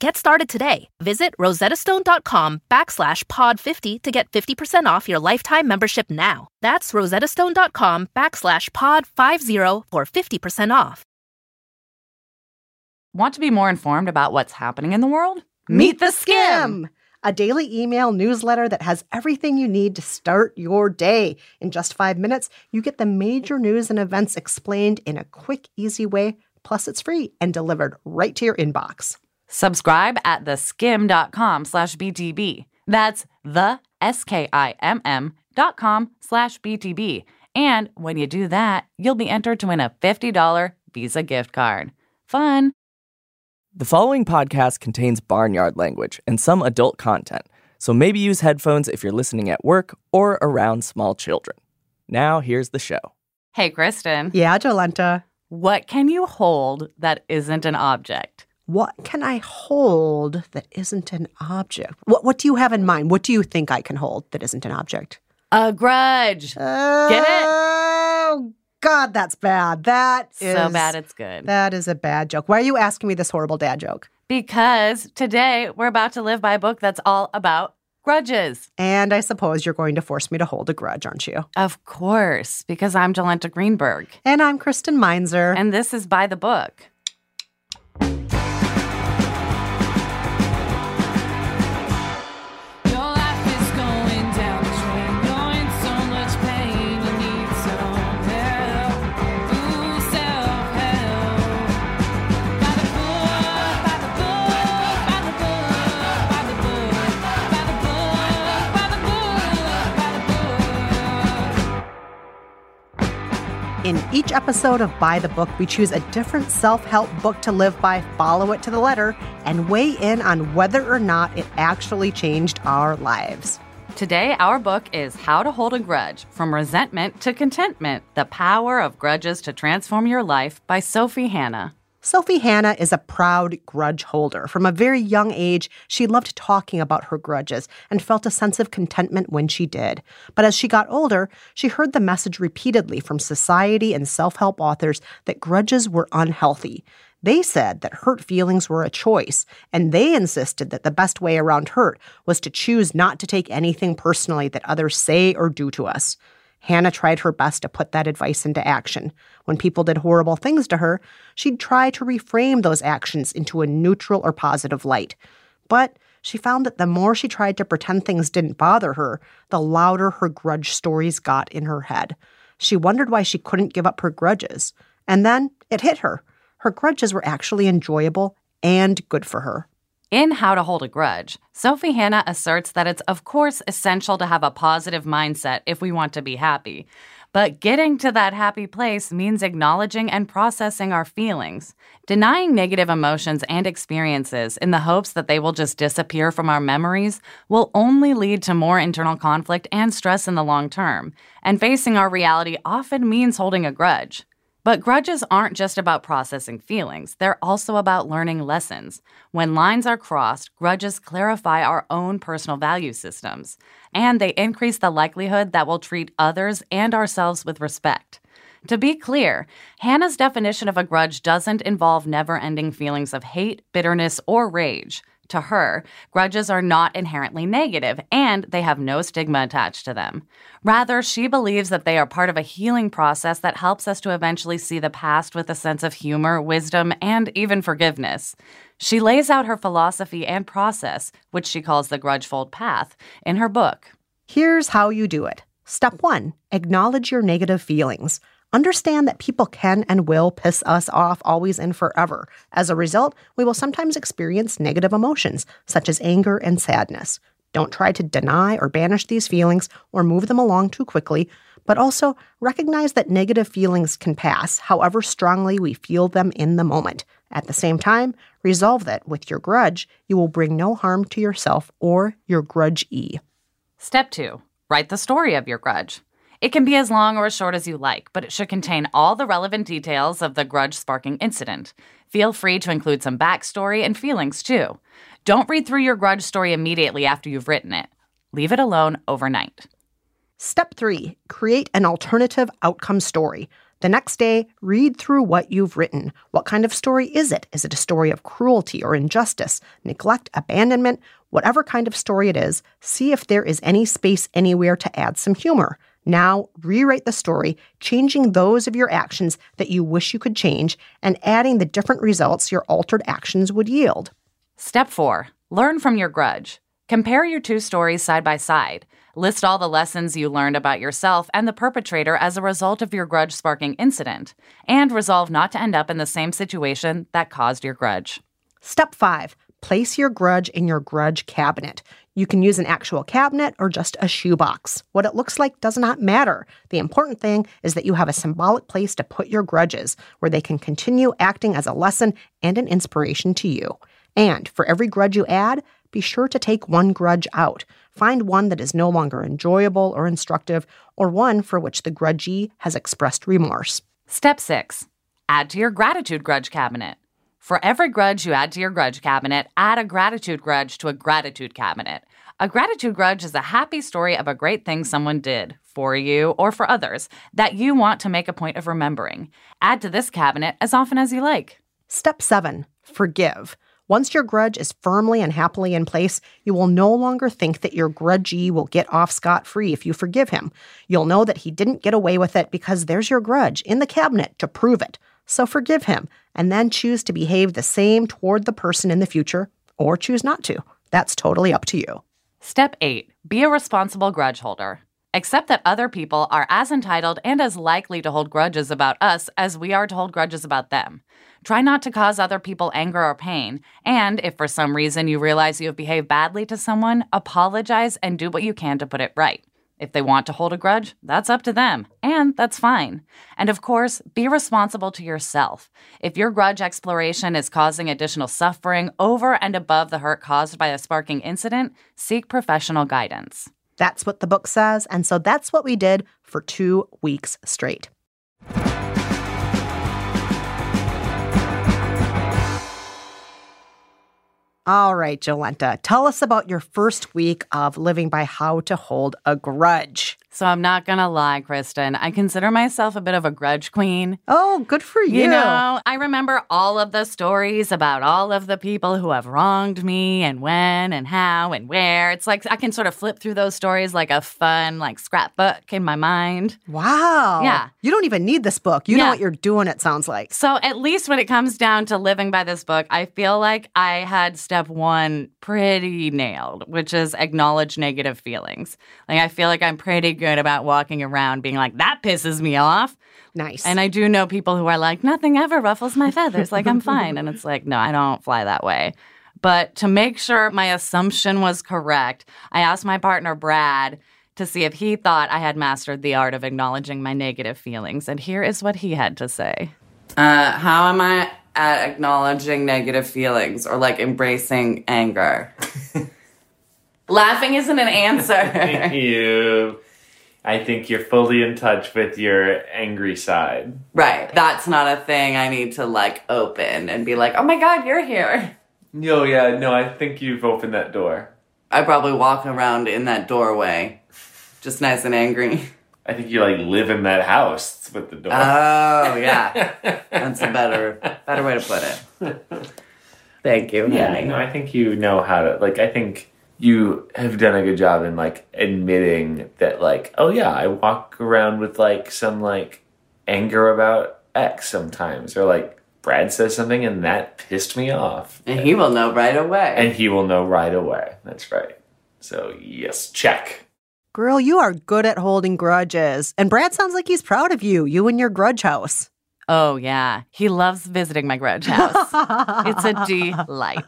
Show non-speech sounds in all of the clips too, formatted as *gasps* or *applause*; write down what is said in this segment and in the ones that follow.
Get started today. Visit rosettastone.com backslash pod50 to get 50% off your lifetime membership now. That's rosettastone.com backslash pod50 for 50% off. Want to be more informed about what's happening in the world? Meet the Skimm, a daily email newsletter that has everything you need to start your day. In just five minutes, you get the major news and events explained in a quick, easy way. Plus, it's free and delivered right to your inbox. Subscribe at theskimm.com slash BTB. That's the S-K-I-M-M dot com slash BTB. And when you do that, you'll be entered to win a $50 Visa gift card. Fun! The following podcast contains barnyard language and some adult content, so maybe use headphones if you're listening at work or around small children. Now, here's the show. Hey, Kristen. Yeah, Jolenta. What can you hold that isn't an object? What can I hold that isn't an object? What What do you have in mind? What do you think I can hold that isn't an object? A grudge. Oh, Get it? Oh God, that's bad. That is so bad it's good. That is a bad joke. Why are you asking me this horrible dad joke? Because today we're about to live by a book that's all about grudges. And I suppose you're going to force me to hold a grudge, aren't you? Of course, because I'm Jolenta Greenberg. And I'm Kristen Meinzer. And this is by the book. In each episode of By the Book, we choose a different self help book to live by, follow it to the letter, and weigh in on whether or not it actually changed our lives. Today, our book is How to Hold a Grudge From Resentment to Contentment The Power of Grudges to Transform Your Life by Sophie Hannah. Sophie Hannah is a proud grudge holder. From a very young age, she loved talking about her grudges and felt a sense of contentment when she did. But as she got older, she heard the message repeatedly from society and self help authors that grudges were unhealthy. They said that hurt feelings were a choice, and they insisted that the best way around hurt was to choose not to take anything personally that others say or do to us. Hannah tried her best to put that advice into action. When people did horrible things to her, she'd try to reframe those actions into a neutral or positive light. But she found that the more she tried to pretend things didn't bother her, the louder her grudge stories got in her head. She wondered why she couldn't give up her grudges. And then it hit her. Her grudges were actually enjoyable and good for her. In How to Hold a Grudge, Sophie Hannah asserts that it's, of course, essential to have a positive mindset if we want to be happy. But getting to that happy place means acknowledging and processing our feelings. Denying negative emotions and experiences in the hopes that they will just disappear from our memories will only lead to more internal conflict and stress in the long term. And facing our reality often means holding a grudge. But grudges aren't just about processing feelings, they're also about learning lessons. When lines are crossed, grudges clarify our own personal value systems, and they increase the likelihood that we'll treat others and ourselves with respect. To be clear, Hannah's definition of a grudge doesn't involve never ending feelings of hate, bitterness, or rage. To her, grudges are not inherently negative and they have no stigma attached to them. Rather, she believes that they are part of a healing process that helps us to eventually see the past with a sense of humor, wisdom, and even forgiveness. She lays out her philosophy and process, which she calls the Grudgefold Path, in her book. Here's how you do it. Step one acknowledge your negative feelings. Understand that people can and will piss us off always and forever. As a result, we will sometimes experience negative emotions, such as anger and sadness. Don't try to deny or banish these feelings or move them along too quickly, but also recognize that negative feelings can pass, however strongly we feel them in the moment. At the same time, resolve that with your grudge, you will bring no harm to yourself or your grudge-e. Step two write the story of your grudge. It can be as long or as short as you like, but it should contain all the relevant details of the grudge sparking incident. Feel free to include some backstory and feelings too. Don't read through your grudge story immediately after you've written it. Leave it alone overnight. Step three create an alternative outcome story. The next day, read through what you've written. What kind of story is it? Is it a story of cruelty or injustice, neglect, abandonment? Whatever kind of story it is, see if there is any space anywhere to add some humor. Now, rewrite the story, changing those of your actions that you wish you could change and adding the different results your altered actions would yield. Step four learn from your grudge. Compare your two stories side by side. List all the lessons you learned about yourself and the perpetrator as a result of your grudge sparking incident, and resolve not to end up in the same situation that caused your grudge. Step five place your grudge in your grudge cabinet. You can use an actual cabinet or just a shoebox. What it looks like does not matter. The important thing is that you have a symbolic place to put your grudges where they can continue acting as a lesson and an inspiration to you. And for every grudge you add, be sure to take one grudge out. Find one that is no longer enjoyable or instructive, or one for which the grudgee has expressed remorse. Step six add to your gratitude grudge cabinet. For every grudge you add to your grudge cabinet, add a gratitude grudge to a gratitude cabinet. A gratitude grudge is a happy story of a great thing someone did for you or for others that you want to make a point of remembering. Add to this cabinet as often as you like. Step seven forgive. Once your grudge is firmly and happily in place, you will no longer think that your grudgee will get off scot free if you forgive him. You'll know that he didn't get away with it because there's your grudge in the cabinet to prove it. So forgive him and then choose to behave the same toward the person in the future or choose not to. That's totally up to you. Step 8 Be a responsible grudge holder. Accept that other people are as entitled and as likely to hold grudges about us as we are to hold grudges about them. Try not to cause other people anger or pain, and if for some reason you realize you have behaved badly to someone, apologize and do what you can to put it right. If they want to hold a grudge, that's up to them, and that's fine. And of course, be responsible to yourself. If your grudge exploration is causing additional suffering over and above the hurt caused by a sparking incident, seek professional guidance. That's what the book says, and so that's what we did for two weeks straight. All right, Jolenta, tell us about your first week of living by how to hold a grudge. So I'm not gonna lie, Kristen. I consider myself a bit of a grudge queen. Oh, good for you. You know, I remember all of the stories about all of the people who have wronged me and when and how and where. It's like I can sort of flip through those stories like a fun, like scrapbook in my mind. Wow. Yeah. You don't even need this book. You know what you're doing, it sounds like. So at least when it comes down to living by this book, I feel like I had step one pretty nailed, which is acknowledge negative feelings. Like I feel like I'm pretty good about walking around being like, that pisses me off. Nice. And I do know people who are like, nothing ever ruffles my feathers. Like, I'm fine. And it's like, no, I don't fly that way. But to make sure my assumption was correct, I asked my partner, Brad, to see if he thought I had mastered the art of acknowledging my negative feelings. And here is what he had to say. Uh, how am I at acknowledging negative feelings or like embracing anger? *laughs* Laughing isn't an answer. Thank you. I think you're fully in touch with your angry side. right. That's not a thing I need to like open and be like, oh my God, you're here. No, yeah, no, I think you've opened that door. I probably walk around in that doorway, just nice and angry. I think you like live in that house with the door. Oh yeah, *laughs* that's a better better way to put it. Thank you. yeah, honey. no, I think you know how to like. I think you have done a good job in like admitting that, like, oh yeah, I walk around with like some like anger about X sometimes, or like Brad says something and that pissed me off, And he will know right away. and he will know right away. That's right. So yes, check. Girl, you are good at holding grudges. And Brad sounds like he's proud of you, you and your grudge house. Oh yeah, he loves visiting my grudge house. it's a *laughs* delight.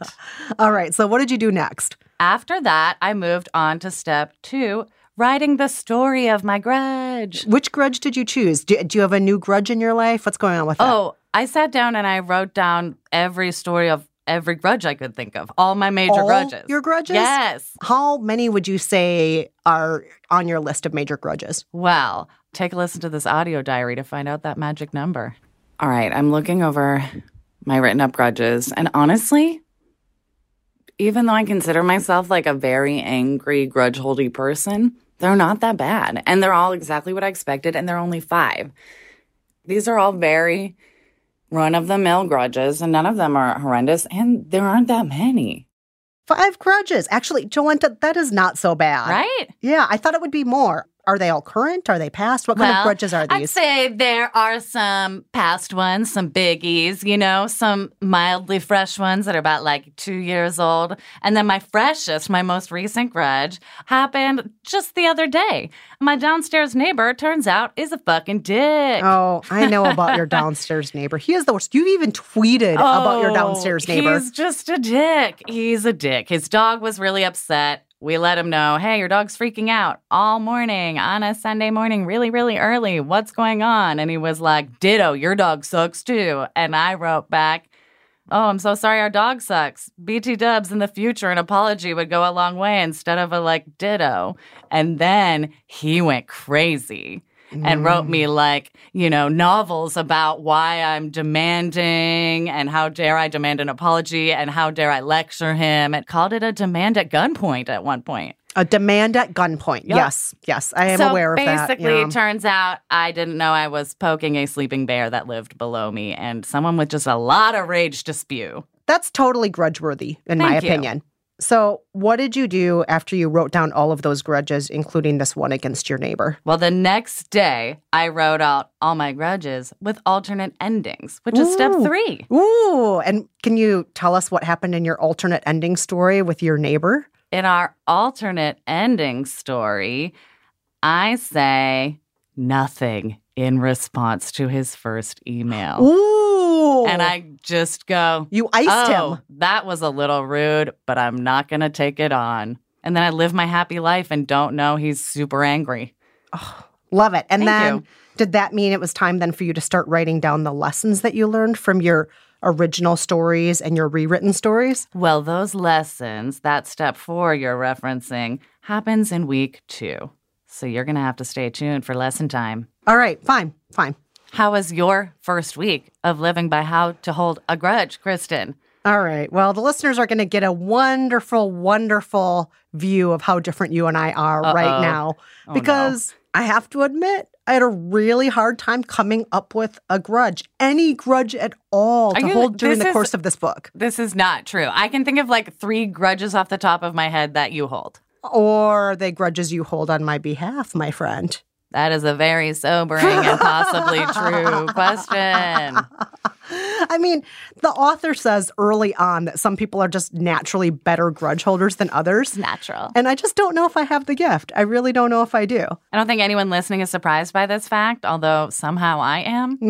All right, so what did you do next? After that, I moved on to step two, writing the story of my grudge. Which grudge did you choose? Do, do you have a new grudge in your life? What's going on with that? Oh, I sat down and I wrote down every story of every grudge I could think of, all my major All grudges. your grudges? Yes. How many would you say are on your list of major grudges? Well, take a listen to this audio diary to find out that magic number. All right, I'm looking over my written up grudges, and honestly, even though I consider myself like a very angry, grudge holdy person, they're not that bad. And they're all exactly what I expected, and they're only five. These are all very run of the mill grudges, and none of them are horrendous, and there aren't that many, Five grudges. Actually, Jolenta, that is not so bad. right? Yeah, I thought it would be more. Are they all current? Are they past? What kind of grudges are these? I'd say there are some past ones, some biggies, you know, some mildly fresh ones that are about like two years old. And then my freshest, my most recent grudge happened just the other day. My downstairs neighbor, turns out, is a fucking dick. Oh, I know *laughs* about your downstairs neighbor. He is the worst. You've even tweeted about your Oh, downstairs neighbor. He's just a dick. He's a dick. His dog was really upset. We let him know, hey, your dog's freaking out all morning on a Sunday morning, really, really early. What's going on? And he was like, ditto, your dog sucks too. And I wrote back, oh, I'm so sorry our dog sucks. BT dubs in the future, an apology would go a long way instead of a like ditto. And then he went crazy and wrote me mm. like, you know, novels about why I'm demanding and how dare I demand an apology and how dare I lecture him. It called it a demand at gunpoint at one point. A demand at gunpoint. Yep. Yes, yes, I am so aware of that. basically, yeah. it turns out I didn't know I was poking a sleeping bear that lived below me and someone with just a lot of rage to spew. That's totally grudge worthy, in my you. opinion. So, what did you do after you wrote down all of those grudges, including this one against your neighbor? Well, the next day, I wrote out all my grudges with alternate endings, which is step three. Ooh, and can you tell us what happened in your alternate ending story with your neighbor? in our alternate ending story, I say nothing in response to his first email. Ooh. And I just go, You iced oh, him. that was a little rude, but I'm not going to take it on. And then I live my happy life and don't know he's super angry. Love it. And Thank then you. did that mean it was time then for you to start writing down the lessons that you learned from your original stories and your rewritten stories? Well, those lessons, that step four you're referencing, happens in week two. So you're going to have to stay tuned for lesson time. All right, fine, fine. How was your first week of living by how to hold a grudge, Kristen? All right. Well, the listeners are going to get a wonderful, wonderful view of how different you and I are right Uh-oh. now. Oh, no. because I have to admit, I had a really hard time coming up with a grudge, any grudge at all, to you- hold during the is- course of this book. This is not true. I can think of like three grudges off the top of my head that you hold. Or they grudges you hold on my behalf, my friend? That is a very sobering and possibly true question. *laughs* I mean, the author says early on that some people are just naturally better grudge holders than others. Natural. And I just don't know if I have the gift. I really don't know if I do. I don't think anyone listening is surprised by this fact, although somehow I am. *laughs*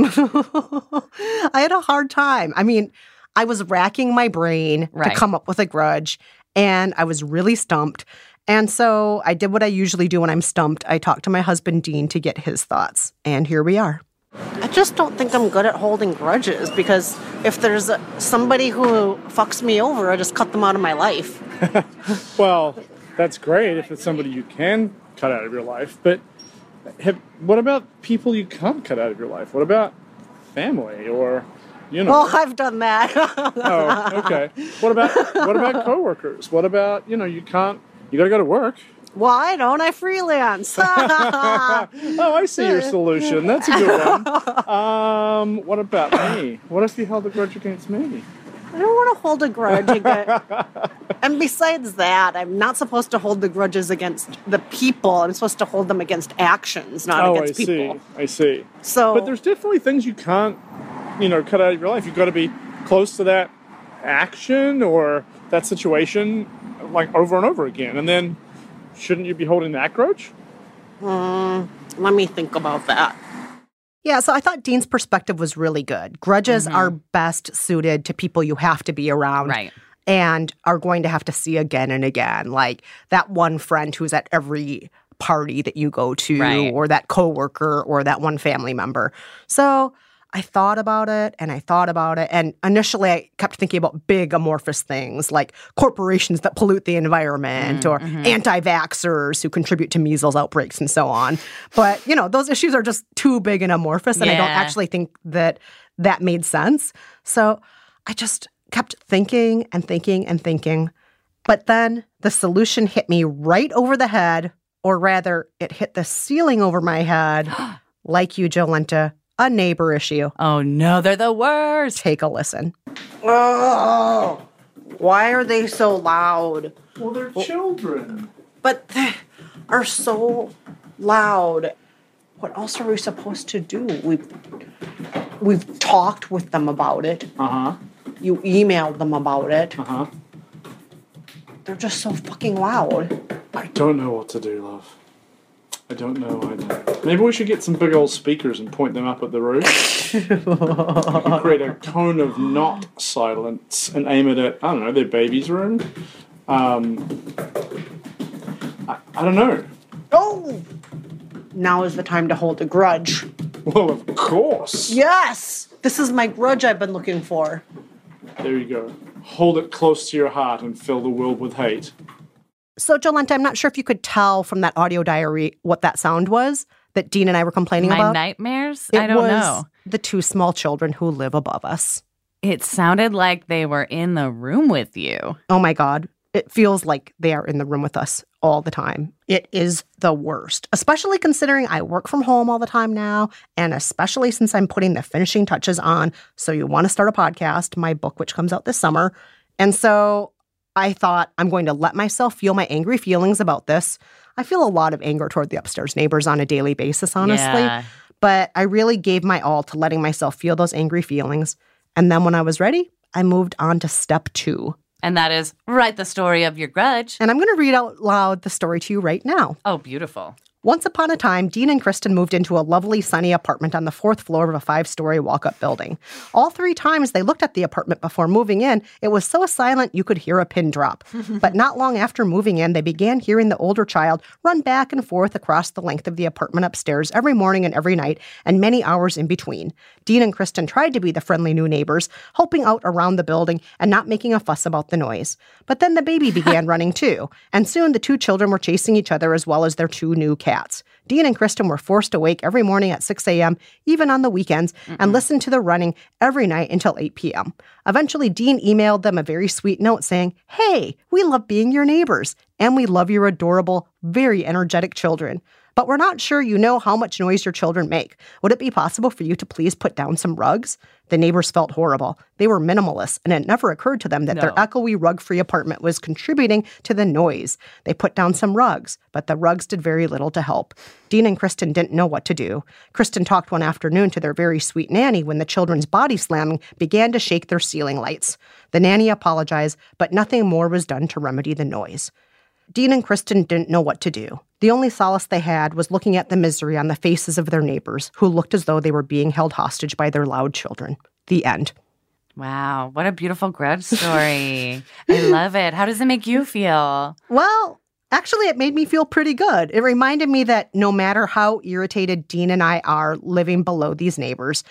I had a hard time. I mean, I was racking my brain Right. to come up with a grudge and I was really stumped. And so I did what I usually do when I'm stumped. I talked to my husband, Dean, to get his thoughts. And here we are. I just don't think I'm good at holding grudges because if there's somebody who fucks me over, I just cut them out of my life. *laughs* Well, that's great if it's somebody you can cut out of your life. But have, what about people you can't cut out of your life? What about family or, you know? Well, I've done that. oh, okay. What about what about *laughs* coworkers? What about you know you can't you got to go to work. Why don't I freelance? *laughs* *laughs* Oh, I see your solution. That's a good one. Um, what about me? What if you held a grudge against me? I don't want to hold a grudge against. and besides that, I'm not supposed to hold the grudges against the people. I'm supposed to hold them against actions, not against. oh, I see. people. I see. So, But there's definitely things you can't, you know, cut out of your life. You've got to be close to that action or that situation, like over and over again. And then, shouldn't you be holding that grudge? Hmm, let me think about that. Yeah, so I thought Dean's perspective was really good. Grudges mm-hmm. are best suited to people you have to be around. Right. And are going to have to see again and again. Like that one friend who's at every party that you go to, Right. or that coworker, or that one family member. So I thought about it and I thought about it. And initially, I kept thinking about big amorphous things like corporations that pollute the environment mm, or mm-hmm. anti vaxxers who contribute to measles outbreaks and so on. But, you know, those issues are just too big and amorphous. And I don't actually think that that made sense. So I just kept thinking and thinking and thinking. But then the solution hit me right over the head, or rather, it hit the ceiling over my head, *gasps* like you, Jolenta, a neighbor issue. Oh no, they're the worst. Take a listen. Oh, why are they so loud? Well, they're children. But they are so loud. What else are we supposed to do? We've we've talked with them about it. Uh huh. You emailed them about it. Uh huh. They're just so fucking loud. I don't know what to do, love. I don't know. Maybe we should get some big old speakers and point them up at the roof. Create a cone of not silence and aim it at, I don't know, their baby's room. Um, I, I don't know. Oh! Now is the time to hold a grudge. Well, of course. Yes! This is my grudge I've been looking for. There you go. Hold it close to your heart and fill the world with hate. So, Jolenta, I'm not sure if you could tell from that audio diary what that sound was that Dean and I were complaining about. My about. nightmares? It I don't was know. The two small children who live above us. It sounded like they were in the room with you. Oh my God. It feels like they are in the room with us all the time. It is the worst, especially considering I work from home all the time now, and especially since I'm putting the finishing touches on So You Want to Start a Podcast, my book, which comes out this summer. And so I thought I'm going to let myself feel my angry feelings about this. I feel a lot of anger toward the upstairs neighbors on a daily basis, honestly. Yeah. But I really gave my all to letting myself feel those angry feelings. And then when I was ready, I moved on to step two. And that is write the story of your grudge. And I'm going to read out loud the story to you right now. Oh, beautiful. Once upon a time, Dean and Kristen moved into a lovely, sunny apartment on the fourth floor of a five story walk up building. All three times they looked at the apartment before moving in, it was so silent you could hear a pin drop. *laughs* but not long after moving in, they began hearing the older child run back and forth across the length of the apartment upstairs every morning and every night, and many hours in between. Dean and Kristen tried to be the friendly new neighbors, helping out around the building and not making a fuss about the noise. But then the baby began *laughs* running too, and soon the two children were chasing each other as well as their two new cats. Dean and Kristen were forced to wake every morning at 6 a.m., even on the weekends, and listened to the running every night until 8 p.m. Eventually, Dean emailed them a very sweet note saying, Hey, we love being your neighbors, and we love your adorable, very energetic children. But we're not sure you know how much noise your children make. Would it be possible for you to please put down some rugs? The neighbors felt horrible. They were minimalists, and it never occurred to them that their No. echoey rug free apartment was contributing to the noise. They put down some rugs, but the rugs did very little to help. Dean and Kristen didn't know what to do. Kristen talked one afternoon to their very sweet nanny when the children's body slamming began to shake their ceiling lights. The nanny apologized, but nothing more was done to remedy the noise. Dean and Kristen didn't know what to do. The only solace they had was looking at the misery on the faces of their neighbors, who looked as though they were being held hostage by their loud children. The end. Wow, what a beautiful grudge story. I love it. How does it make you feel? Well, Actually, it made me feel pretty good. It reminded me that no matter how irritated Dean and I are living below these neighbors,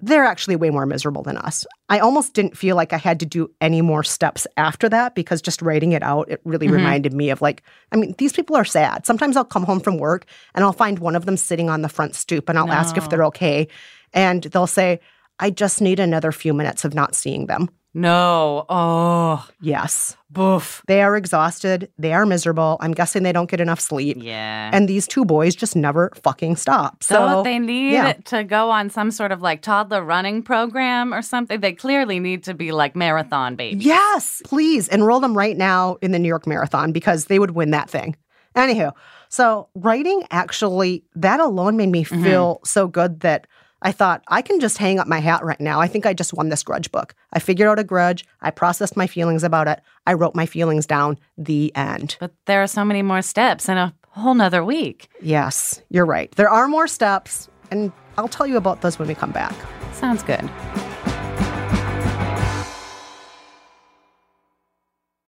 they're actually way more miserable than us. I almost didn't feel like I had to do any more steps after that because just writing it out, it really mm-hmm. reminded me of like, I mean, these people are sad. Sometimes I'll come home from work and I'll find one of them sitting on the front stoop and I'll ask if oh. they're okay. And they'll say, I just need another few minutes of not seeing them. No. Oh, Yes. boof. They are exhausted. They are miserable. I'm guessing they don't get enough sleep. Yeah. And these two boys just never fucking stop. So So they need yeah. to go on some sort of like toddler running program or something. They clearly need to be like marathon babies. Yes, please enroll them right now in the New York Marathon because they would win that thing. Anywho, so writing actually, that alone made me mm-hmm. feel so good that I thought I can just hang up my hat right now. I think I just won this grudge book. I figured out a grudge. I processed my feelings about it. I wrote my feelings down. The end. But there are so many more steps in a whole nother week. Yes, you're right. There are more steps, and I'll tell you about those when we come back. Sounds good.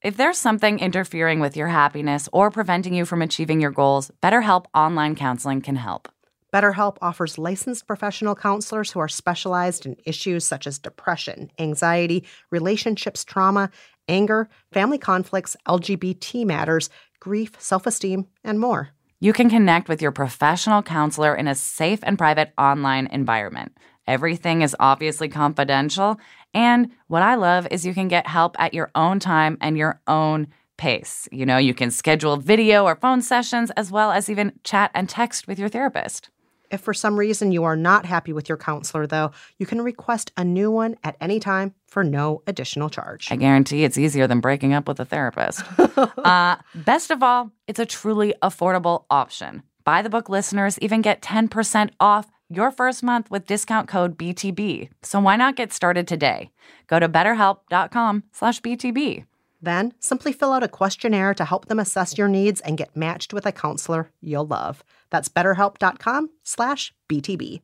If there's something interfering with your happiness or preventing you from achieving your goals, BetterHelp Online Counseling can help. BetterHelp offers licensed professional counselors who are specialized in issues such as depression, anxiety, relationships, trauma, anger, family conflicts, LGBT matters, grief, self esteem, and more. You can connect with your professional counselor in a safe and private online environment. Everything is obviously confidential. And what I love is you can get help at your own time and your own pace. You know, you can schedule video or phone sessions as well as even chat and text with your therapist. If for some reason you are not happy with your counselor, though, you can request a new one at any time for no additional charge. I guarantee it's easier than breaking up with a therapist. *laughs* uh, best of all, it's a truly affordable option. By the book listeners even get 10% off your first month with discount code BTB. So why not get started today? Go to betterhelp.com slash BTB. Then simply fill out a questionnaire to help them assess your needs and get matched with a counselor you'll love. That's betterhelp.com slash BTB.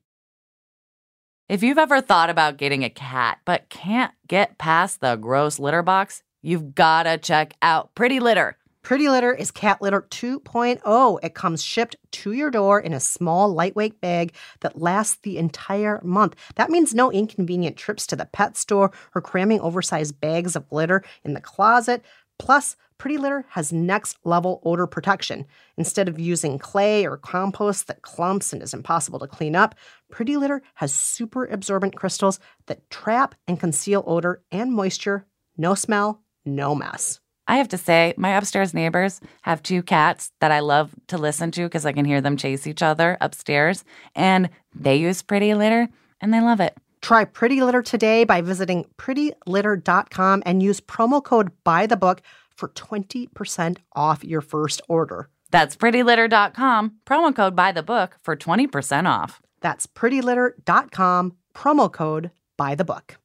If you've ever thought about getting a cat but can't get past the gross litter box, you've gotta check out Pretty Litter. Pretty Litter is cat litter 2.0. It comes shipped to your door in a small, lightweight bag that lasts the entire month. That means no inconvenient trips to the pet store or cramming oversized bags of litter in the closet. Plus, Pretty Litter has next level odor protection. Instead of using clay or compost that clumps and is impossible to clean up, Pretty Litter has super absorbent crystals that trap and conceal odor and moisture. No smell, no mess. I have to say, my upstairs neighbors have two cats that I love to listen to because I can hear them chase each other upstairs. And they use Pretty Litter and they love it. Try Pretty Litter today by visiting prettylitter.com and use promo code BUY the book for 20% off your first order. That's prettylitter.com, promo code by the book for 20% off. That's prettylitter.com, promo code BUY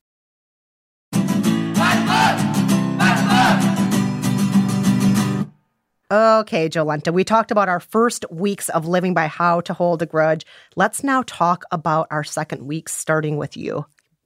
Okay, Jolenta, we talked about our first weeks of living by how to hold a grudge. Let's now talk about our second week, starting with you.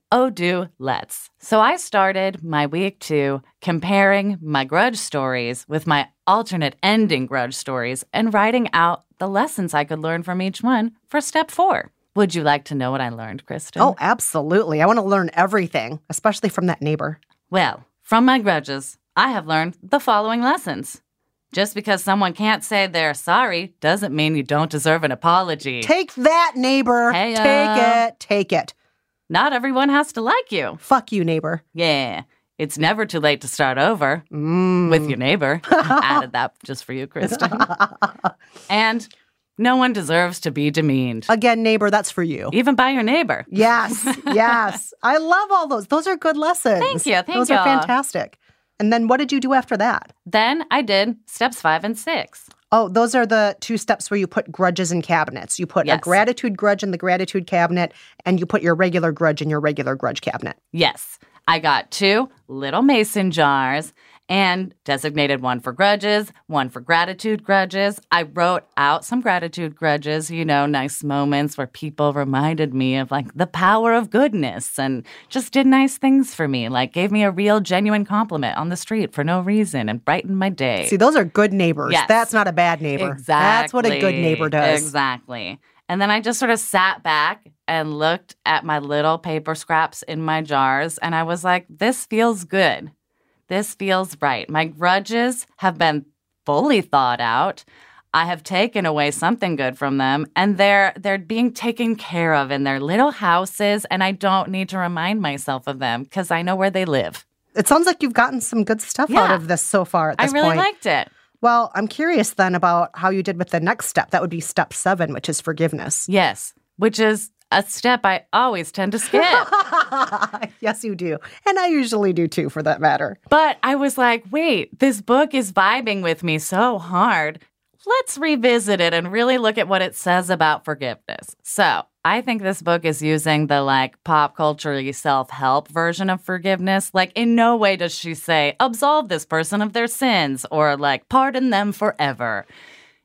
Oh, do let's. So I started my week two comparing my grudge stories with my alternate ending grudge stories and writing out the lessons I could learn from each one for step four. Would you like to know what I learned, Kristen? Oh, absolutely. I want to learn everything, especially from that neighbor. Well, from my grudges, I have learned the following lessons. Just because someone can't say they're sorry doesn't mean you don't deserve an apology. Take that, neighbor. Hey, take it. Take it. Not everyone has to like you. Fuck you, neighbor. Yeah. It's never too late to start over Mm. with your neighbor. *laughs* Added that just for you, Kristen. *laughs* and no one deserves to be demeaned, Again, neighbor, that's for you. even by your neighbor. Yes, *laughs* yes. I love all those. Those are good lessons. Thank you, thank Those are fantastic. And then what did you do after that? Then I did steps five and six. Oh, those are the two steps where you put grudges in cabinets. You put a gratitude grudge in the gratitude cabinet, and you put your regular grudge in your regular grudge cabinet. Yes, I got two little mason jars and designated one for grudges, one for gratitude grudges. I wrote out some gratitude grudges, you know, nice moments where people reminded me of like the power of goodness and just did nice things for me, like gave me a real genuine compliment on the street for no reason and brightened my day. See, those are good neighbors. Yes. That's not a bad neighbor. Exactly. That's what a good neighbor does. Exactly. And then I just sort of sat back and looked at my little paper scraps in my jars, and I was like, this feels good. This feels right. My grudges have been fully thought out. I have taken away something good from them and they're they're being taken care of in their little houses and I don't need to remind myself of them cuz I know where they live. It sounds like you've gotten some good stuff out of this so far at this point. I really point. liked it. well, I'm curious then about how you did with the next step. That would be step seven, which is forgiveness. Yes, which is a step I always tend to skip. *laughs* yes, you do. And I usually do too, for that matter. But I was like, wait, this book is vibing with me so hard. Let's revisit it and really look at what it says about forgiveness. So I think this book is using the like pop culture self help version of forgiveness. Like, in no way does she say, absolve this person of their sins or like pardon them forever.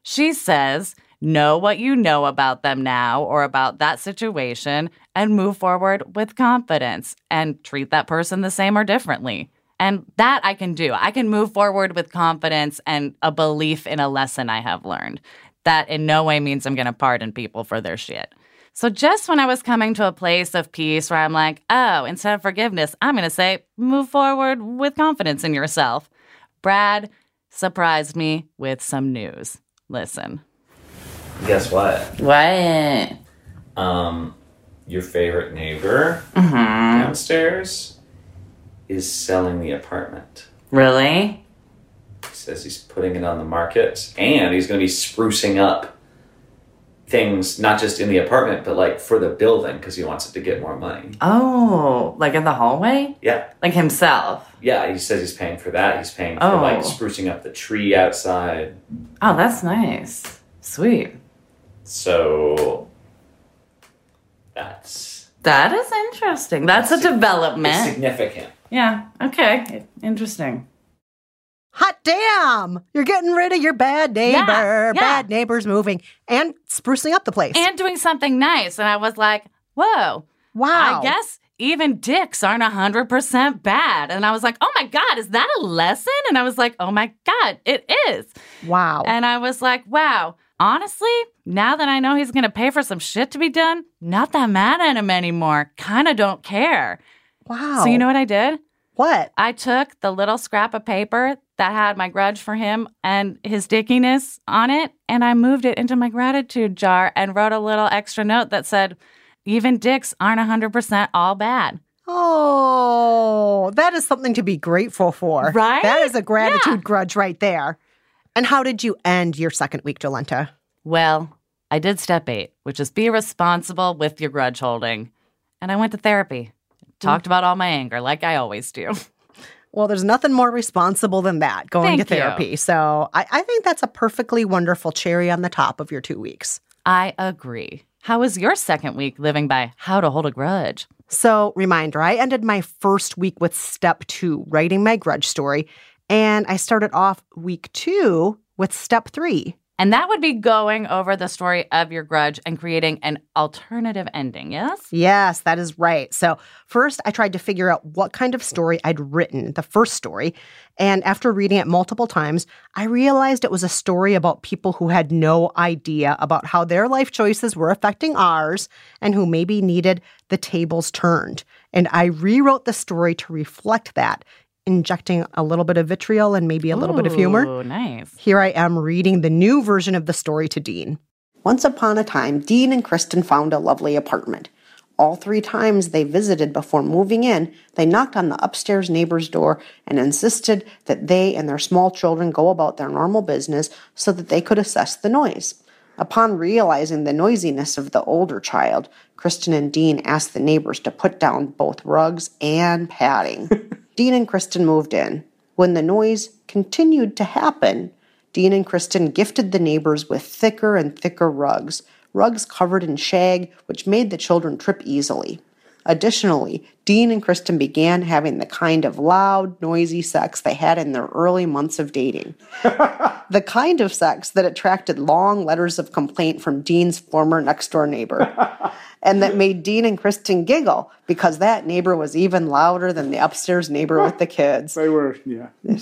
She says, know what you know about them now or about that situation and move forward with confidence and treat that person the same or differently. And that I can do. I can move forward with confidence and a belief in a lesson I have learned. That in no way means I'm going to pardon people for their shit. So just when I was coming to a place of peace where I'm like, oh, instead of forgiveness, I'm going to say, move forward with confidence in yourself. Brad surprised me with some news. Listen. Guess what? What? Um, your favorite neighbor Mm-hmm. downstairs is selling the apartment. Really? He says he's putting it on the market and he's going to be sprucing up things, not just in the apartment, but like for the building because he wants it to get more money. Oh, like in the hallway? Yeah. Like himself. Yeah, he says he's paying for that. He's paying for like Oh. sprucing up the tree outside. Oh, that's nice. Sweet. So that's That is interesting. That's a development. significant. Yeah. Okay. Interesting. Hot damn! You're getting rid of your bad neighbor. yeah. Bad neighbors moving and sprucing up the place. And doing something nice. And I was like, whoa. wow. I guess even dicks aren't 100% bad. And I was like, oh my God, is that a lesson? And I was like, oh my God, it is. Wow. And I was like, wow, honestly, now that I know he's going to pay for some shit to be done, not that mad at him anymore. Kind of don't care. wow. So, you know what I did? what? I took the little scrap of paper that had my grudge for him and his dickiness on it, and I moved it into my gratitude jar and wrote a little extra note that said, even dicks aren't 100% all bad. Oh, that is something to be grateful for. Right? That is a gratitude Yeah. grudge right there. And how did you end your second week, Jolenta? Well, I did step eight, which is be responsible with your grudge holding. And I went to therapy. Talked about all my anger like I always do. *laughs* Well, there's nothing more responsible than that, going Thank to you. therapy. So I, I think that's a perfectly wonderful cherry on the top of your two weeks. I agree. How was your second week living by how to hold a grudge? So, reminder I ended my first week with step two, writing my grudge story. And I started off week two with step three. And that would be going over the story of your grudge and creating an alternative ending, yes? Yes, that is right. So, first, I tried to figure out what kind of story I'd written, the first story. And after reading it multiple times, I realized it was a story about people who had no idea about how their life choices were affecting ours and who maybe needed the tables turned. And I rewrote the story to reflect that, injecting a little bit of vitriol and maybe a little bit of humor. Ooh, nice. Here I am reading the new version of the story to Dean. Once upon a time, Dean and Kristen found a lovely apartment. All three times they visited before moving in, they knocked on the upstairs neighbor's door and insisted that they and their small children go about their normal business so that they could assess the noise. Upon realizing the noisiness of the older child, Kristen and Dean asked the neighbors to put down both rugs and padding. *laughs* Dean and Kristen moved in. When the noise continued to happen, Dean and Kristen gifted the neighbors with thicker and thicker rugs, rugs covered in shag, which made the children trip easily. Additionally, Dean and Kristen began having the kind of loud, noisy sex they had in their early months of dating. *laughs* the kind of sex that attracted long letters of complaint from Dean's former next door neighbor. *laughs* and that mm-hmm. made Dean and Kristen giggle because that neighbor was even louder than the upstairs neighbor with the *laughs* kids. They were, yeah. *laughs*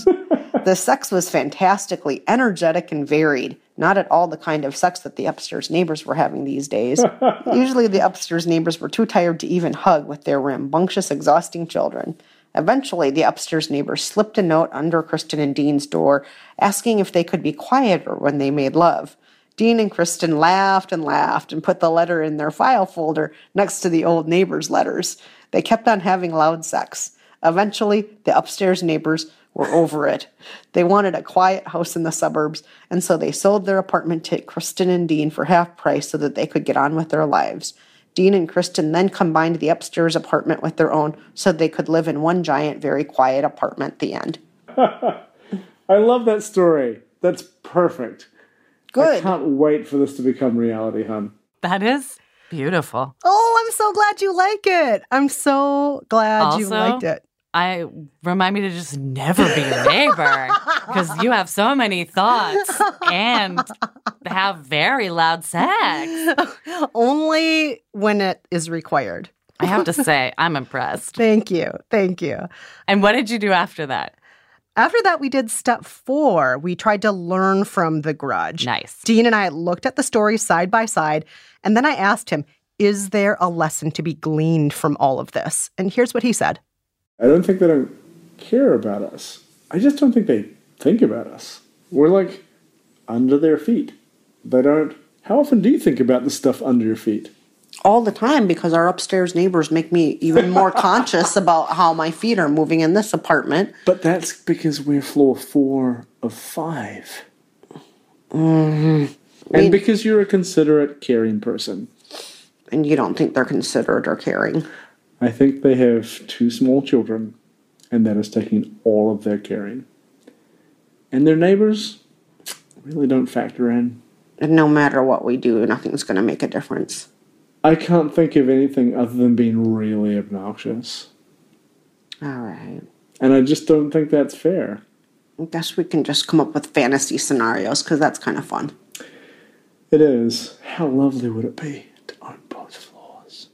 The sex was fantastically energetic and varied, not at all the kind of sex that the upstairs neighbors were having these days. *laughs* Usually, the upstairs neighbors were too tired to even hug with their rambunctious, exhausting children. Eventually, the upstairs neighbors slipped a note under Kristen and Dean's door asking if they could be quieter when they made love. Dean and Kristen laughed and laughed and put the letter in their file folder next to the old neighbor's letters. They kept on having loud sex. Eventually, the upstairs neighbors were over it. They wanted a quiet house in the suburbs, and so they sold their apartment to Kristen and Dean for half price so that they could get on with their lives. Dean and Kristen then combined the upstairs apartment with their own so they could live in one giant, very quiet apartment. The end. *laughs* I love that story. That's perfect. I can't wait for this to become reality, hun. That is beautiful. Oh, I'm so glad you like it. I'm so glad you liked it. I remind me to just never be your neighbor because you have so many thoughts and have very loud sex. *laughs* Only when it is required. I have to *laughs* say, I'm impressed. Thank you. Thank you. And what did you do after that? After that, we did step four. We tried to learn from the grudge. Nice. Dean and I looked at the story side by side, and then I asked him, Is there a lesson to be gleaned from all of this? And here's what he said I don't think they don't care about us. I just don't think they think about us. We're like under their feet. They don't. How often do you think about the stuff under your feet? All the time because our upstairs neighbors make me even more *laughs* conscious about how my feet are moving in this apartment. But that's because we're floor four of 5 Mm-hmm. And because you're a considerate, caring person. And you don't think they're considerate or caring. I think they have two small children, and that is taking all of their caring. And their neighbors really don't factor in. And no matter what we do, nothing's going to make a difference. I can't think of anything other than being really obnoxious. All right. And I just don't think that's fair. I guess we can just come up with fantasy scenarios because that's kind of fun. It is. How lovely would it be to own both floors?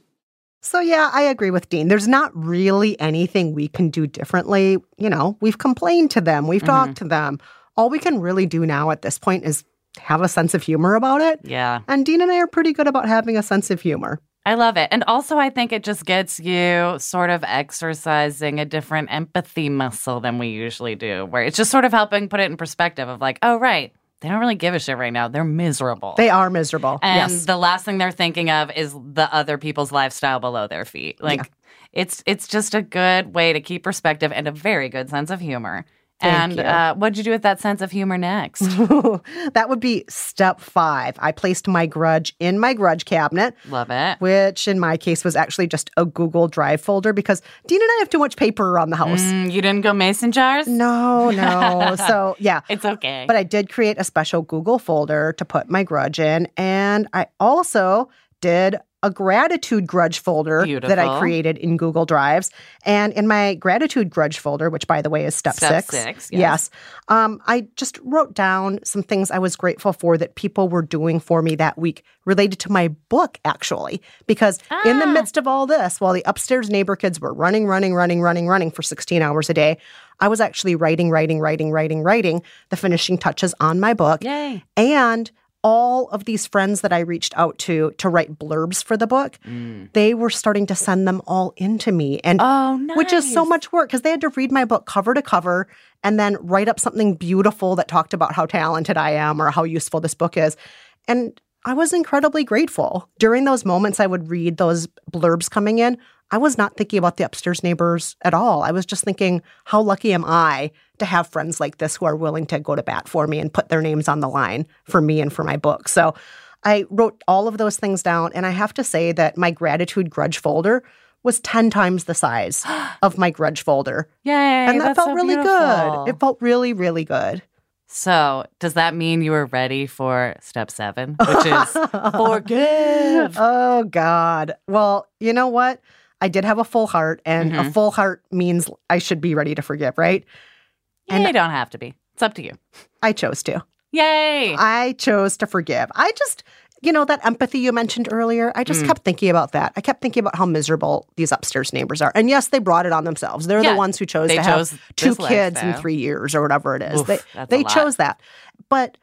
So, yeah, I agree with Dean. There's not really anything we can do differently. You know, we've complained to them, we've mm-hmm. talked to them. All we can really do now at this point is have a sense of humor about it. Yeah. And Dean and I are pretty good about having a sense of humor. I love it. And also, I think it just gets you sort of exercising a different empathy muscle than we usually do, where it's just sort of helping put it in perspective of like, oh, right, they don't really give a shit right now. They're miserable. They are miserable. and yes. the last thing they're thinking of is the other people's lifestyle below their feet. Like, it's it's just a good way to keep perspective and a very good sense of humor. Thank and. Uh, what'd you do with that sense of humor next? *laughs* that would be step five. I placed my grudge in my grudge cabinet, Love it. which in my case was actually just a Google Drive folder because Dean and I have too much paper around the house. Mm, you didn't go mason jars? No, no. *laughs* so, yeah. *laughs* It's okay. But I did create a special Google folder to put my grudge in. And I also did a gratitude grudge folder that I created in Google Drives. And in my gratitude grudge folder, which by the way is step, Step six, six, yes. um, I just wrote down some things I was grateful for that people were doing for me that week related to my book, actually. Because in the Ah. midst of all this, while the upstairs neighbor kids were running, running, running, running, running for 16 hours a day, I was actually writing, writing, writing, writing, writing the finishing touches on my book. Yay. And all of these friends that I reached out to to write blurbs for the book, mm. they were starting to send them all into me. And Oh, nice. which is so much work because they had to read my book cover to cover and then write up something beautiful that talked about how talented I am or how useful this book is. And I was incredibly grateful. During those moments, I would read those blurbs coming in. I was not thinking about the upstairs neighbors at all. I was just thinking, how lucky am I to have friends like this who are willing to go to bat for me and put their names on the line for me and for my book. So I wrote all of those things down. And I have to say that my gratitude grudge folder was 10 times the size *gasps* of my grudge folder. Yay. and that felt so really beautiful. good. It felt really, really good. So, does that mean you were ready for step seven, which is *laughs* forgive? Oh, God. Well, you know what? I did have a full heart, and a Mhm. full heart means I should be ready to forgive, right? Yeah, and- you don't have to be. It's up to you. I chose to. Yay. I chose to forgive. I just, you know, that empathy you mentioned earlier, I just Mm. kept thinking about that. I kept thinking about how miserable these upstairs neighbors are. And yes, they brought it on themselves. They're Yeah, the ones who chose they to chose have two kids in three years or whatever it is. Oof, they they chose that. But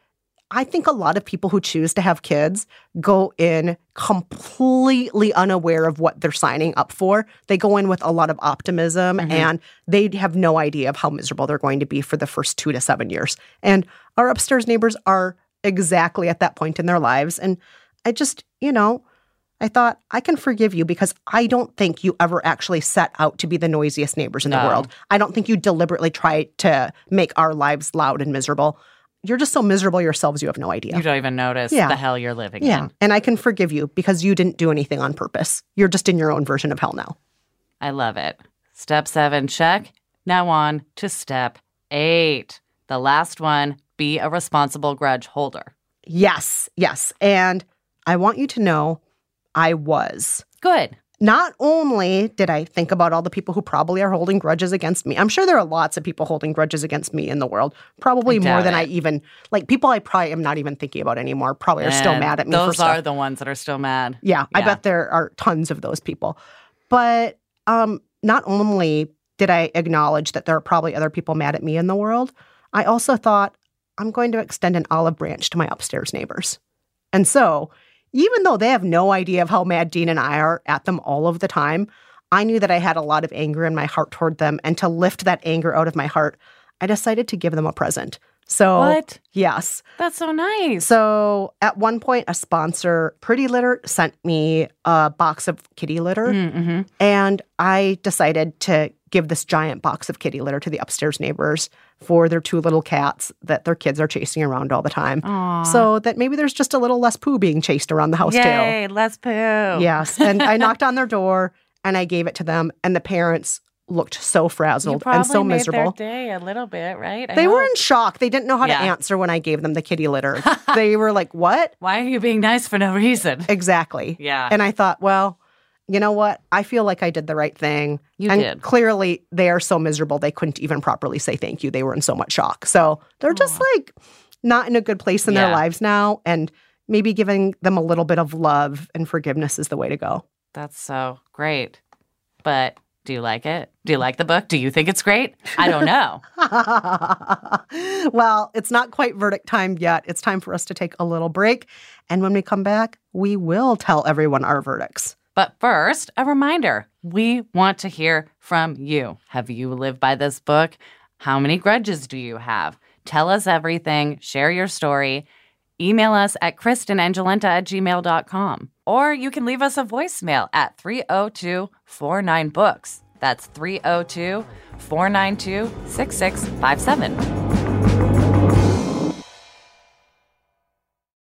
I think a lot of people who choose to have kids go in completely unaware of what they're signing up for. They go in with a lot of optimism Mm-hmm. and they have no idea of how miserable they're going to be for the first two to seven years. And our upstairs neighbors are exactly at that point in their lives. And I just, you know, I thought I can forgive you because I don't think you ever actually set out to be the noisiest neighbors in the world. I don't think you deliberately try to make our lives loud and miserable. You're just so miserable yourselves, you have no idea. You don't even notice Yeah. the hell you're living yeah. in. And I can forgive you because you didn't do anything on purpose. You're just in your own version of hell now. I love it. Step seven, check. Now on to step eight. The last one be a responsible grudge holder. Yes, yes. And I want you to know I was. Good. Not only did I think about all the people who probably are holding grudges against me, I'm sure there are lots of people holding grudges against me in the world, probably more than I even like people I probably am not even thinking about anymore, probably are still mad at me Those for stuff. are the ones that are still mad. Yeah, I bet there are tons of those people. But um, not only did I acknowledge that there are probably other people mad at me in the world, I also thought I'm going to extend an olive branch to my upstairs neighbors. And so, even though they have no idea of how mad Dean and I are at them all of the time, I knew that I had a lot of anger in my heart toward them. And to lift that anger out of my heart, I decided to give them a present. So, What? yes. That's so nice. So at one point, a sponsor, Pretty Litter, sent me a box of kitty litter. Mm-hmm. And I decided to give this giant box of kitty litter to the upstairs neighbors for their two little cats that their kids are chasing around all the time. So that maybe there's just a little less poo being chased around the house, too. Yay, less poo. Yes. And I knocked on their door and I gave it to them. And the parents looked so frazzled and so made miserable. their day a little bit, right? I They were in shock. They didn't know how Yeah. to answer when I gave them the kitty litter. *laughs* they were like, What? Why are you being nice for no reason? Exactly. Yeah. And I thought, well, you know what? I feel like I did the right thing. You and did. clearly they are so miserable they couldn't even properly say thank you. They were in so much shock. So they're just like not in a good place in their lives now. And maybe giving them a little bit of love and forgiveness is the way to go. That's so great. But do you like it? Do you like the book? Do you think it's great? I don't know. *laughs* well, it's not quite verdict time yet. It's time for us to take a little break. And when we come back, we will tell everyone our verdicts. But first, a reminder we want to hear from you. Have you lived by this book? How many grudges do you have? Tell us everything, share your story. Email us at kristenandjolenta at gmail.com. Or you can leave us a voicemail at 302 49 Books. That's 302 492 6657.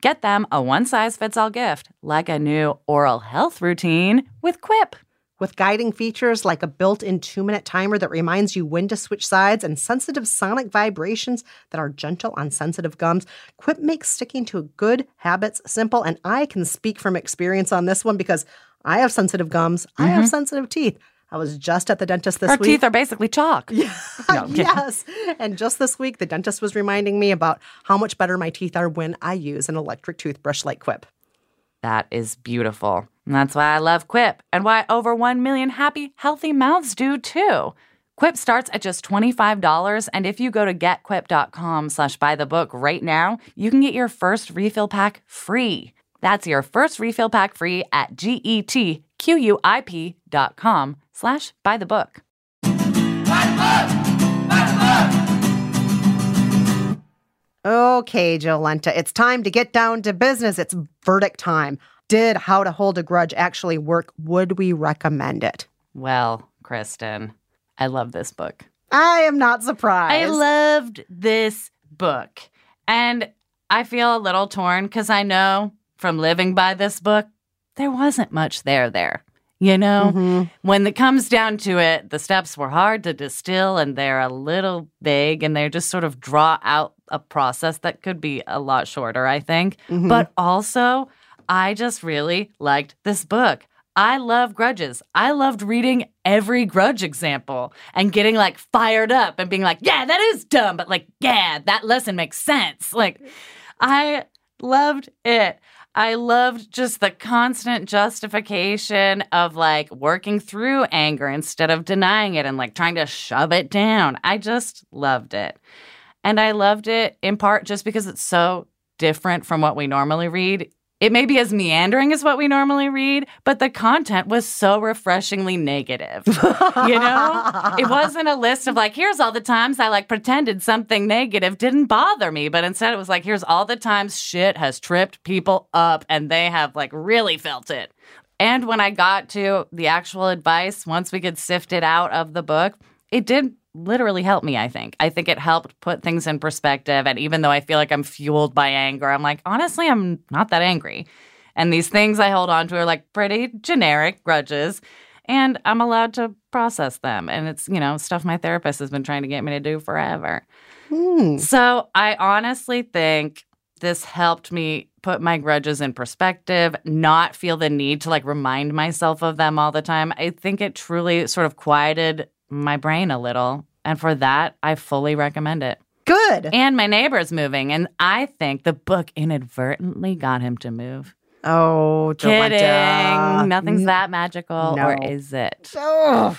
Get them a one size fits all gift, like a new oral health routine with Quip. With guiding features like a built in two minute timer that reminds you when to switch sides and sensitive sonic vibrations that are gentle on sensitive gums, Quip makes sticking to good habits simple. And I can speak from experience on this one because I have sensitive gums, I have mm-hmm. sensitive teeth. I was just at the dentist this Our week. teeth are basically chalk. *laughs* Yeah. No, yes. And just this week, the dentist was reminding me about how much better my teeth are when I use an electric toothbrush like Quip. That is beautiful. And that's why I love Quip and why over 1 million happy, healthy mouths do too. Quip starts at just $25, and if you go to getquip.com slash buy the book right now, you can get your first refill pack free. That's your first refill pack free at G-E-T-Q-U-I-P dot com slash buy the book. Okay, Jolenta, it's time to get down to business. It's verdict time. Did How to Hold a Grudge actually work? Would we recommend it? Well, Kristen, I love this book. I am not surprised. I loved this book. And I feel a little torn because I know from living by this book, there wasn't much there there. You know, Mhm. when it comes down to it, the steps were hard to distill and they're a little vague and they just sort of draw out a process that could be a lot shorter, I think. Mhm. But also, I just really liked this book. I love grudges. I loved reading every grudge example and getting like fired up and being like, yeah, that is dumb, but like, yeah, that lesson makes sense. Like, I loved it. I loved just the constant justification of like working through anger instead of denying it and like trying to shove it down. I just loved it. And I loved it in part just because it's so different from what we normally read. It may be as meandering as what we normally read, but the content was so refreshingly negative. you know? It *laughs* wasn't a list of like, here's all the times I like pretended something negative didn't bother me, but instead it was like, here's all the times shit has tripped people up and they have like really felt it. And when I got to the actual advice, once we could sift it out of the book, it did literally helped me, I think. I think it helped put things in perspective. And even though I feel like I'm fueled by anger, I'm like, honestly, I'm not that angry. And these things I hold on to are like pretty generic grudges. And I'm allowed to process them. And it's, you know, stuff my therapist has been trying to get me to do forever. Hmm. So I honestly think this helped me put my grudges in perspective, not feel the need to like remind myself of them all the time. I think it truly sort of quieted my brain a little. And for that, I fully recommend it. Good. And my neighbor's moving, and I think the book inadvertently got him to move. Oh, Kidding. Jolenta. Nothing's mm. that magical, or is it? Ugh.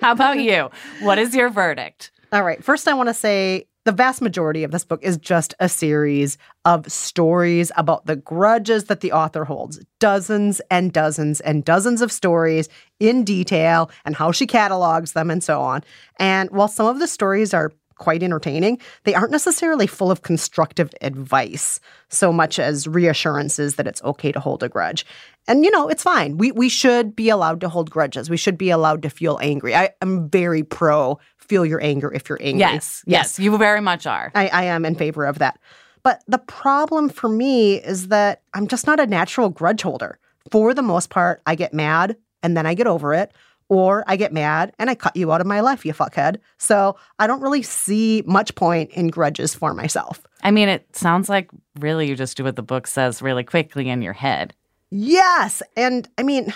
How about you? What is your verdict? All right. First, I want to say the vast majority of this book is just a series of stories about the grudges that the author holds. Dozens and dozens and dozens of stories in detail and how she catalogs them and so on. And while some of the stories are quite entertaining, they aren't necessarily full of constructive advice so much as reassurances that it's okay to hold a grudge. And you know, it's fine. We we should be allowed to hold grudges. We should be allowed to feel angry. I am very pro feel your anger if you're angry. Yes, yes, you very much are. I, I am in favor of that. But the problem for me is that I'm just not a natural grudge holder. For the most part, I get mad and then I get over it. Or I get mad and I cut you out of my life, you fuckhead. So I don't really see much point in grudges for myself. I mean, it sounds like really you just do what the book says really quickly in your head. Yes. And I mean,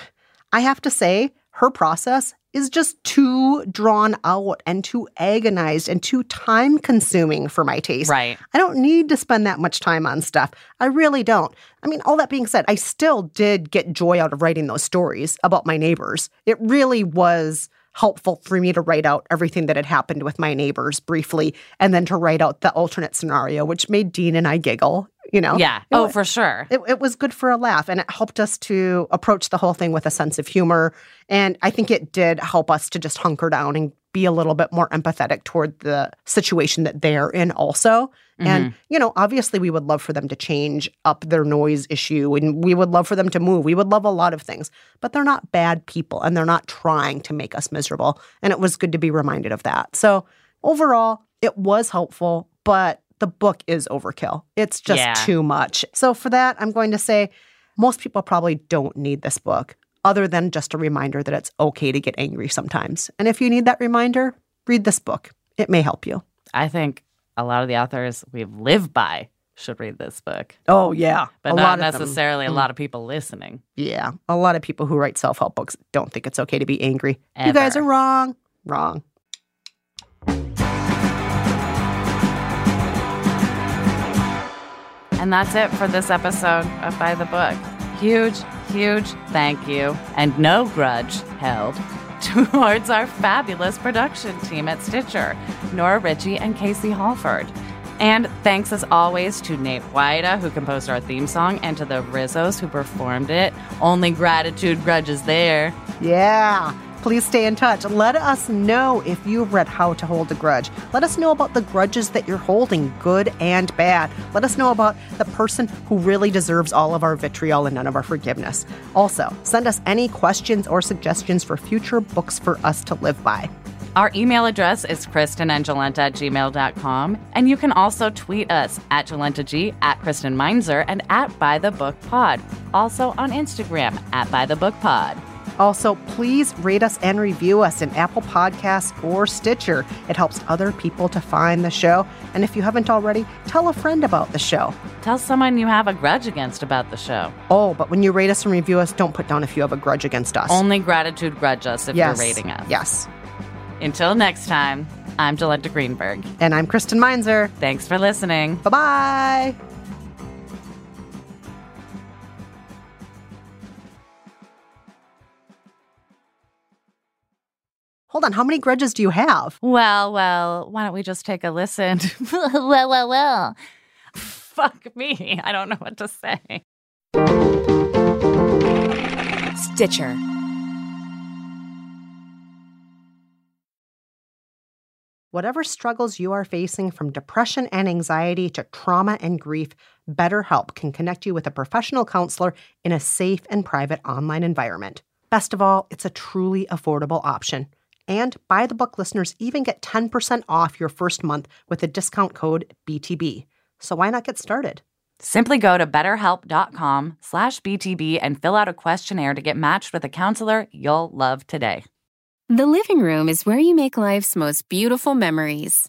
I have to say, her process is just too drawn out and too agonized and too time consuming for my taste. Right. I don't need to spend that much time on stuff. I really don't. I mean, all that being said, I still did get joy out of writing those stories about my neighbors. It really was helpful for me to write out everything that had happened with my neighbors briefly and then to write out the alternate scenario, which made Dean and I giggle. You know? Yeah. It Oh, for sure. it, it was good for a laugh and it helped us to approach the whole thing with a sense of humor. And I think it did help us to just hunker down and be a little bit more empathetic toward the situation that they're in, also. And, mm-hmm. you know, obviously, we would love for them to change up their noise issue and we would love for them to move. We would love a lot of things, but they're not bad people and they're not trying to make us miserable. And it was good to be reminded of that. So, overall, it was helpful, but the book is overkill. It's just Yeah. too much. So, for that, I'm going to say most people probably don't need this book, other than just a reminder that it's okay to get angry sometimes. And if you need that reminder, read this book. It may help you. I think a lot of the authors we've lived by should read this book, Oh, yeah. but a not lot of them- Mm. necessarily a lot of people listening. Yeah. A lot of people who write self help books don't think it's okay to be angry. You guys are wrong. Wrong. And that's it for this episode of By the Book. Huge, huge thank you and no grudge held *laughs* towards our fabulous production team at Stitcher, Nora Ritchie and Casey Halford. And thanks as always to Nate Wida, who composed our theme song, and to the Rizzos who performed it. Only gratitude grudges there. Yeah. Please stay in touch. Let us know if you've read How to Hold a Grudge. Let us know about the grudges that you're holding, good and bad. Let us know about the person who really deserves all of our vitriol and none of our forgiveness. Also, send us any questions or suggestions for future books for us to live by. Our email address is kristenandjolenta at gmail.com. And you can also tweet us at JolentaG, at Kristen Meinzer, and at By the Book Pod. Also on Instagram, at By the Book Pod. Also, please rate us and review us in Apple Podcasts or Stitcher. It helps other people to find the show. And if you haven't already, tell a friend about the show. Tell someone you have a grudge against about the show. Oh, but when you rate us and review us, don't put down if you have a grudge against us. Only gratitude grudge us if yes. you're rating us. Yes. Until next time, I'm Jolenta Greenberg. And I'm Kristen Meinzer. Thanks for listening. Bye bye. Hold on, how many grudges do you have? Well, well, why don't we just take a listen? *laughs* well, well, well. Fuck me. I don't know what to say. Stitcher. Whatever struggles you are facing, from depression and anxiety to trauma and grief, BetterHelp can connect you with a professional counselor in a safe and private online environment. Best of all, it's a truly affordable option. And By the Book listeners even get 10% off your first month with the discount code BTB. So why not get started? Simply go to betterhelp.com slash BTB and fill out a questionnaire to get matched with a counselor you'll love today. The living room is where you make life's most beautiful memories.